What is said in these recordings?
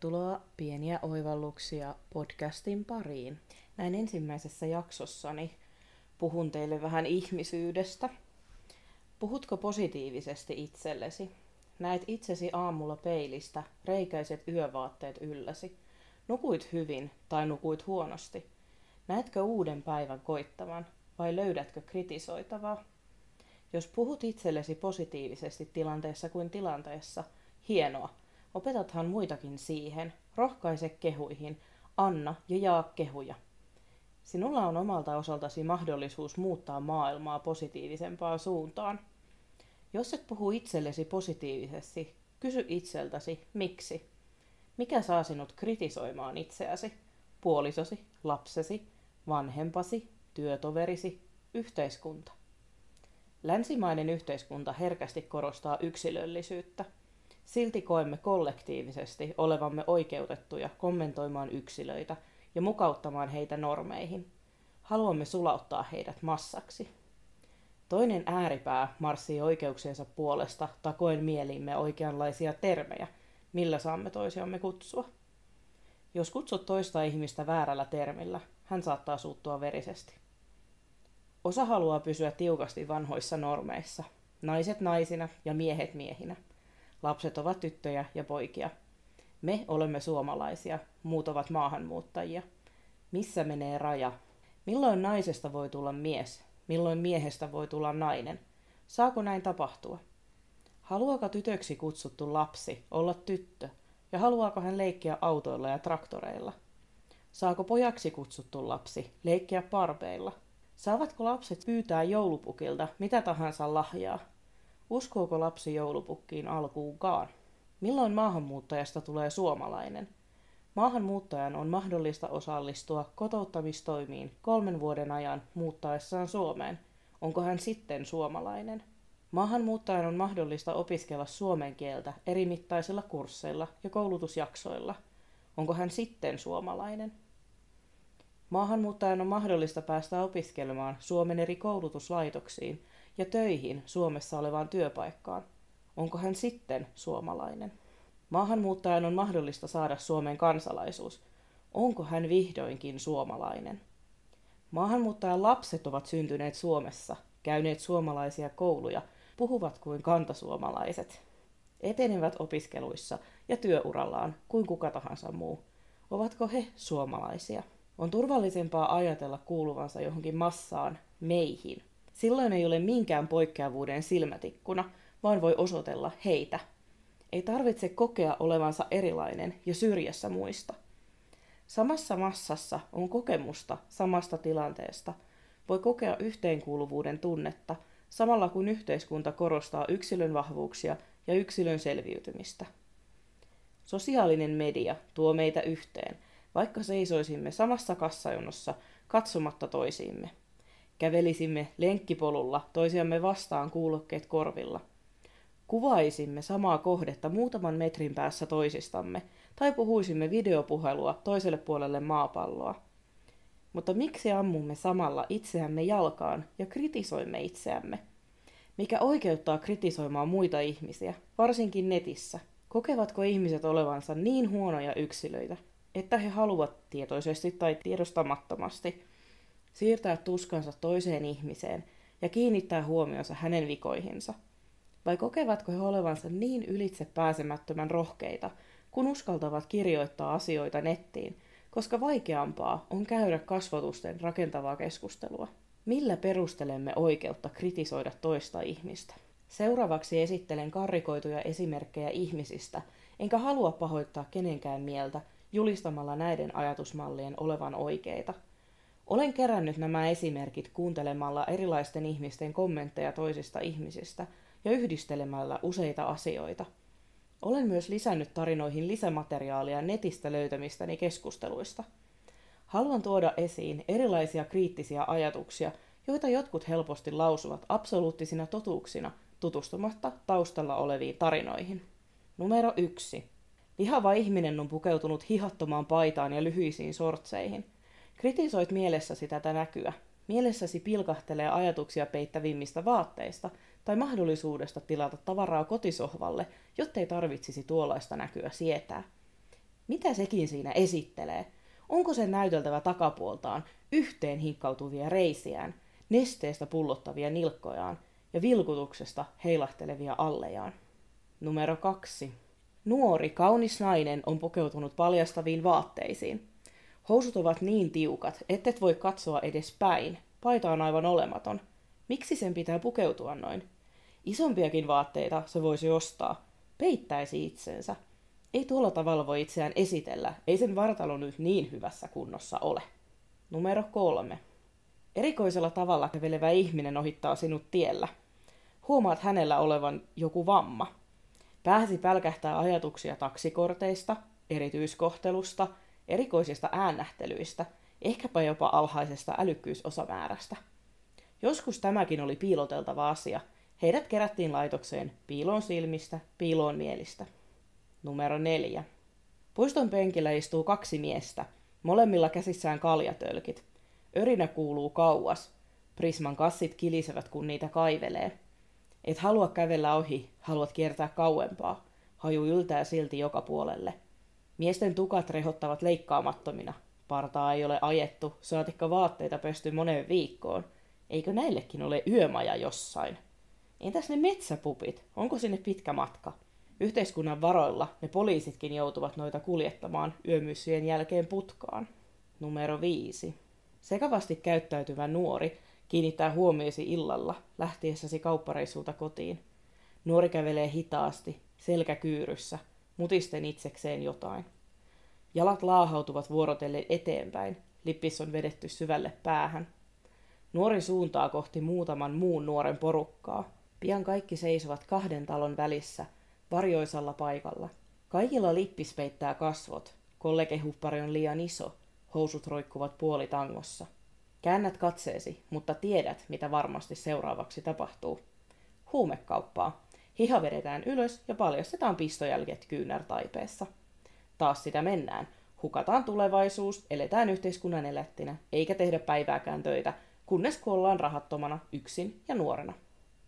Tervetuloa Pieniä oivalluksia podcastin pariin. Näin ensimmäisessä jaksossani puhun teille vähän ihmisyydestä. Puhutko positiivisesti itsellesi? Näet itsesi aamulla peilistä, reikäiset yövaatteet ylläsi. Nukuit hyvin tai nukuit huonosti? Näetkö uuden päivän koittavan vai löydätkö kritisoitavaa? Jos puhut itsellesi positiivisesti tilanteessa kuin tilanteessa, hienoa – Opetathan muitakin siihen. Rohkaise kehuihin. Anna ja jaa kehuja. Sinulla on omalta osaltasi mahdollisuus muuttaa maailmaa positiivisempaan suuntaan. Jos et puhu itsellesi positiivisesti, kysy itseltäsi, miksi. Mikä saa sinut kritisoimaan itseäsi, puolisosi, lapsesi, vanhempasi, työtoverisi, yhteiskunta? Länsimainen yhteiskunta herkästi korostaa yksilöllisyyttä – Silti koemme kollektiivisesti olevamme oikeutettuja kommentoimaan yksilöitä ja mukauttamaan heitä normeihin. Haluamme sulauttaa heidät massaksi. Toinen ääripää marssii oikeuksiensa puolesta takoen mielimme oikeanlaisia termejä, millä saamme toisiamme kutsua. Jos kutsut toista ihmistä väärällä termillä, hän saattaa suuttua verisesti. Osa haluaa pysyä tiukasti vanhoissa normeissa, naiset naisina ja miehet miehinä – Lapset ovat tyttöjä ja poikia. Me olemme suomalaisia, muut ovat maahanmuuttajia. Missä menee raja? Milloin naisesta voi tulla mies? Milloin miehestä voi tulla nainen? Saako näin tapahtua? Haluaako tytöksi kutsuttu lapsi olla tyttö? Ja haluaako hän leikkiä autoilla ja traktoreilla? Saako pojaksi kutsuttu lapsi leikkiä parpeilla? Saavatko lapset pyytää joulupukilta mitä tahansa lahjaa? Uskooko lapsi joulupukkiin alkuunkaan? Milloin maahanmuuttajasta tulee suomalainen? Maahanmuuttajan on mahdollista osallistua kotouttamistoimiin kolmen vuoden ajan muuttaessaan Suomeen. Onko hän sitten suomalainen? Maahanmuuttajan on mahdollista opiskella suomen kieltä eri mittaisilla kursseilla ja koulutusjaksoilla. Onko hän sitten suomalainen? Maahanmuuttajan on mahdollista päästä opiskelemaan Suomen eri koulutuslaitoksiin ja töihin Suomessa olevaan työpaikkaan. Onko hän sitten suomalainen? Maahanmuuttajan on mahdollista saada Suomen kansalaisuus. Onko hän vihdoinkin suomalainen? Maahanmuuttajan lapset ovat syntyneet Suomessa, käyneet suomalaisia kouluja, puhuvat kuin kantasuomalaiset. Etenevät opiskeluissa ja työurallaan kuin kuka tahansa muu. Ovatko he suomalaisia? On turvallisempaa ajatella kuuluvansa johonkin massaan, meihin, Silloin ei ole minkään poikkeavuuden silmätikkuna, vaan voi osoitella heitä. Ei tarvitse kokea olevansa erilainen ja syrjässä muista. Samassa massassa on kokemusta samasta tilanteesta. Voi kokea yhteenkuuluvuuden tunnetta, samalla kun yhteiskunta korostaa yksilön vahvuuksia ja yksilön selviytymistä. Sosiaalinen media tuo meitä yhteen, vaikka seisoisimme samassa kassajonossa katsomatta toisiimme. Kävelisimme lenkkipolulla toisiamme vastaan kuulokkeet korvilla. Kuvaisimme samaa kohdetta muutaman metrin päässä toisistamme, tai puhuisimme videopuhelua toiselle puolelle maapalloa. Mutta miksi ammumme samalla itseämme jalkaan ja kritisoimme itseämme? Mikä oikeuttaa kritisoimaan muita ihmisiä, varsinkin netissä? Kokevatko ihmiset olevansa niin huonoja yksilöitä, että he haluavat tietoisesti tai tiedostamattomasti siirtää tuskansa toiseen ihmiseen ja kiinnittää huomionsa hänen vikoihinsa? Vai kokevatko he olevansa niin ylitse pääsemättömän rohkeita, kun uskaltavat kirjoittaa asioita nettiin, koska vaikeampaa on käydä kasvotusten rakentavaa keskustelua? Millä perustelemme oikeutta kritisoida toista ihmistä? Seuraavaksi esittelen karrikoituja esimerkkejä ihmisistä, enkä halua pahoittaa kenenkään mieltä julistamalla näiden ajatusmallien olevan oikeita – olen kerännyt nämä esimerkit kuuntelemalla erilaisten ihmisten kommentteja toisista ihmisistä ja yhdistelemällä useita asioita. Olen myös lisännyt tarinoihin lisämateriaalia netistä löytämistäni keskusteluista. Haluan tuoda esiin erilaisia kriittisiä ajatuksia, joita jotkut helposti lausuvat absoluuttisina totuuksina tutustumatta taustalla oleviin tarinoihin. Numero 1. Lihava ihminen on pukeutunut hihattomaan paitaan ja lyhyisiin sortseihin – Kritisoit mielessäsi tätä näkyä. Mielessäsi pilkahtelee ajatuksia peittävimmistä vaatteista tai mahdollisuudesta tilata tavaraa kotisohvalle, jottei tarvitsisi tuollaista näkyä sietää. Mitä sekin siinä esittelee? Onko se näyteltävä takapuoltaan yhteen hinkkautuvia reisiään, nesteestä pullottavia nilkkojaan ja vilkutuksesta heilahtelevia allejaan? Numero kaksi. Nuori, kaunis nainen on pukeutunut paljastaviin vaatteisiin. Housut ovat niin tiukat, ettet voi katsoa edes päin. Paita on aivan olematon. Miksi sen pitää pukeutua noin? Isompiakin vaatteita se voisi ostaa. Peittäisi itsensä. Ei tuolla tavalla voi itseään esitellä. Ei sen vartalo nyt niin hyvässä kunnossa ole. Numero kolme. Erikoisella tavalla kävelevä ihminen ohittaa sinut tiellä. Huomaat hänellä olevan joku vamma. Pääsi pälkähtää ajatuksia taksikorteista, erityiskohtelusta, erikoisista äännähtelyistä, ehkäpä jopa alhaisesta älykkyysosamäärästä. Joskus tämäkin oli piiloteltava asia. Heidät kerättiin laitokseen piiloon silmistä, piiloon mielistä. Numero neljä. Puiston penkillä istuu kaksi miestä, molemmilla käsissään kaljatölkit. Örinä kuuluu kauas. Prisman kassit kilisevät, kun niitä kaivelee. Et halua kävellä ohi, haluat kiertää kauempaa. Haju yltää silti joka puolelle. Miesten tukat rehottavat leikkaamattomina. Partaa ei ole ajettu, saatikka vaatteita pesty moneen viikkoon. Eikö näillekin ole yömaja jossain? Entäs ne metsäpupit? Onko sinne pitkä matka? Yhteiskunnan varoilla ne poliisitkin joutuvat noita kuljettamaan yömyssyjen jälkeen putkaan. Numero 5. Sekavasti käyttäytyvä nuori kiinnittää huomiosi illalla lähtiessäsi kauppareissulta kotiin. Nuori kävelee hitaasti, selkä kyyryssä, mutisten itsekseen jotain. Jalat laahautuvat vuorotellen eteenpäin, lippis on vedetty syvälle päähän. Nuori suuntaa kohti muutaman muun nuoren porukkaa. Pian kaikki seisovat kahden talon välissä, varjoisalla paikalla. Kaikilla lippis peittää kasvot. Kollegehuppari on liian iso. Housut roikkuvat puolitangossa. Käännät katseesi, mutta tiedät, mitä varmasti seuraavaksi tapahtuu. Huumekauppaa. Hiha vedetään ylös ja paljastetaan pistojäljet kyynärtaipeessa. Taas sitä mennään. Hukataan tulevaisuus, eletään yhteiskunnan elättinä, eikä tehdä päivääkään töitä, kunnes kuollaan rahattomana, yksin ja nuorena.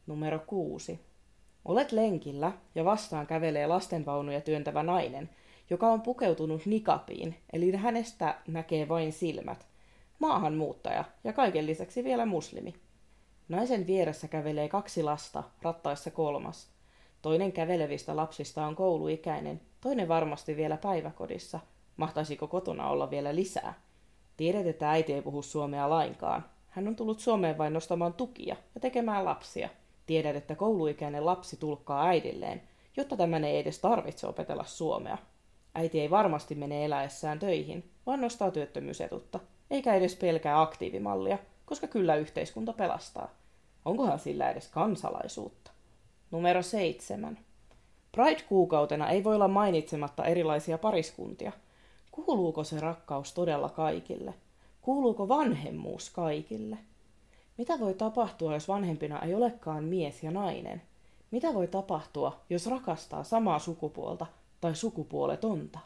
Numero kuusi. Olet lenkillä ja vastaan kävelee lastenvaunuja työntävä nainen, joka on pukeutunut nikapiin, eli hänestä näkee vain silmät. Maahanmuuttaja ja kaiken lisäksi vielä muslimi. Naisen vieressä kävelee kaksi lasta, rattaissa kolmas. Toinen kävelevistä lapsista on kouluikäinen, toinen varmasti vielä päiväkodissa. Mahtaisiko kotona olla vielä lisää? Tiedät, että äiti ei puhu suomea lainkaan. Hän on tullut Suomeen vain nostamaan tukia ja tekemään lapsia. Tiedät, että kouluikäinen lapsi tulkkaa äidilleen, jotta tämän ei edes tarvitse opetella suomea. Äiti ei varmasti mene eläessään töihin, vaan nostaa työttömyysetutta, eikä edes pelkää aktiivimallia, koska kyllä yhteiskunta pelastaa. Onkohan sillä edes kansalaisuutta? Numero seitsemän. Pride-kuukautena ei voi olla mainitsematta erilaisia pariskuntia. Kuuluuko se rakkaus todella kaikille? Kuuluuko vanhemmuus kaikille? Mitä voi tapahtua, jos vanhempina ei olekaan mies ja nainen? Mitä voi tapahtua, jos rakastaa samaa sukupuolta tai sukupuoletonta?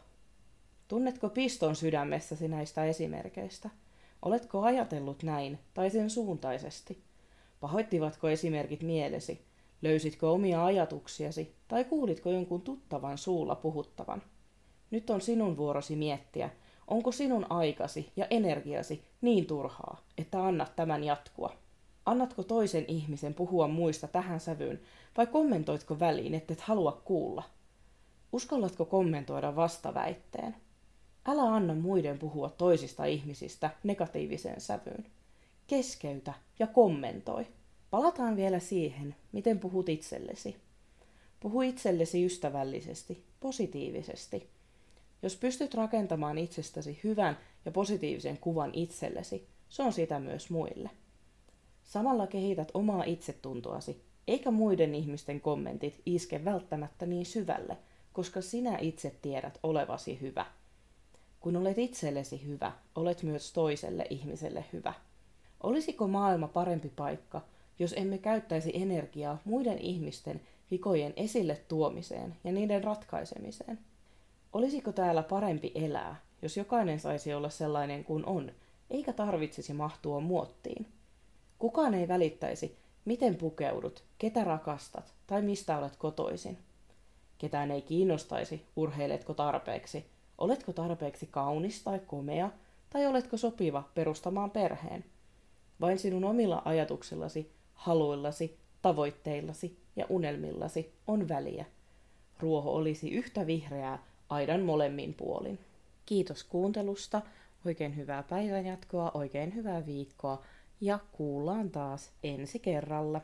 Tunnetko piston sydämessäsi näistä esimerkeistä? Oletko ajatellut näin tai sen suuntaisesti? Pahoittivatko esimerkit mielesi? Löysitkö omia ajatuksiasi tai kuulitko jonkun tuttavan suulla puhuttavan? Nyt on sinun vuorosi miettiä, onko sinun aikasi ja energiasi niin turhaa, että annat tämän jatkua. Annatko toisen ihmisen puhua muista tähän sävyyn vai kommentoitko väliin, ettet halua kuulla? Uskallatko kommentoida vastaväitteen? Älä anna muiden puhua toisista ihmisistä negatiiviseen sävyyn. Keskeytä ja kommentoi. Palataan vielä siihen, miten puhut itsellesi. Puhu itsellesi ystävällisesti, positiivisesti. Jos pystyt rakentamaan itsestäsi hyvän ja positiivisen kuvan itsellesi, se on sitä myös muille. Samalla kehität omaa itsetuntoasi, eikä muiden ihmisten kommentit iske välttämättä niin syvälle, koska sinä itse tiedät olevasi hyvä. Kun olet itsellesi hyvä, olet myös toiselle ihmiselle hyvä. Olisiko maailma parempi paikka, jos emme käyttäisi energiaa muiden ihmisten vikojen esille tuomiseen ja niiden ratkaisemiseen? Olisiko täällä parempi elää, jos jokainen saisi olla sellainen kuin on, eikä tarvitsisi mahtua muottiin? Kukaan ei välittäisi, miten pukeudut, ketä rakastat tai mistä olet kotoisin. Ketään ei kiinnostaisi, urheiletko tarpeeksi, Oletko tarpeeksi kaunis tai komea, tai oletko sopiva perustamaan perheen? Vain sinun omilla ajatuksillasi, haluillasi, tavoitteillasi ja unelmillasi on väliä. Ruoho olisi yhtä vihreää aidan molemmin puolin. Kiitos kuuntelusta, oikein hyvää päivänjatkoa, oikein hyvää viikkoa ja kuullaan taas ensi kerralla.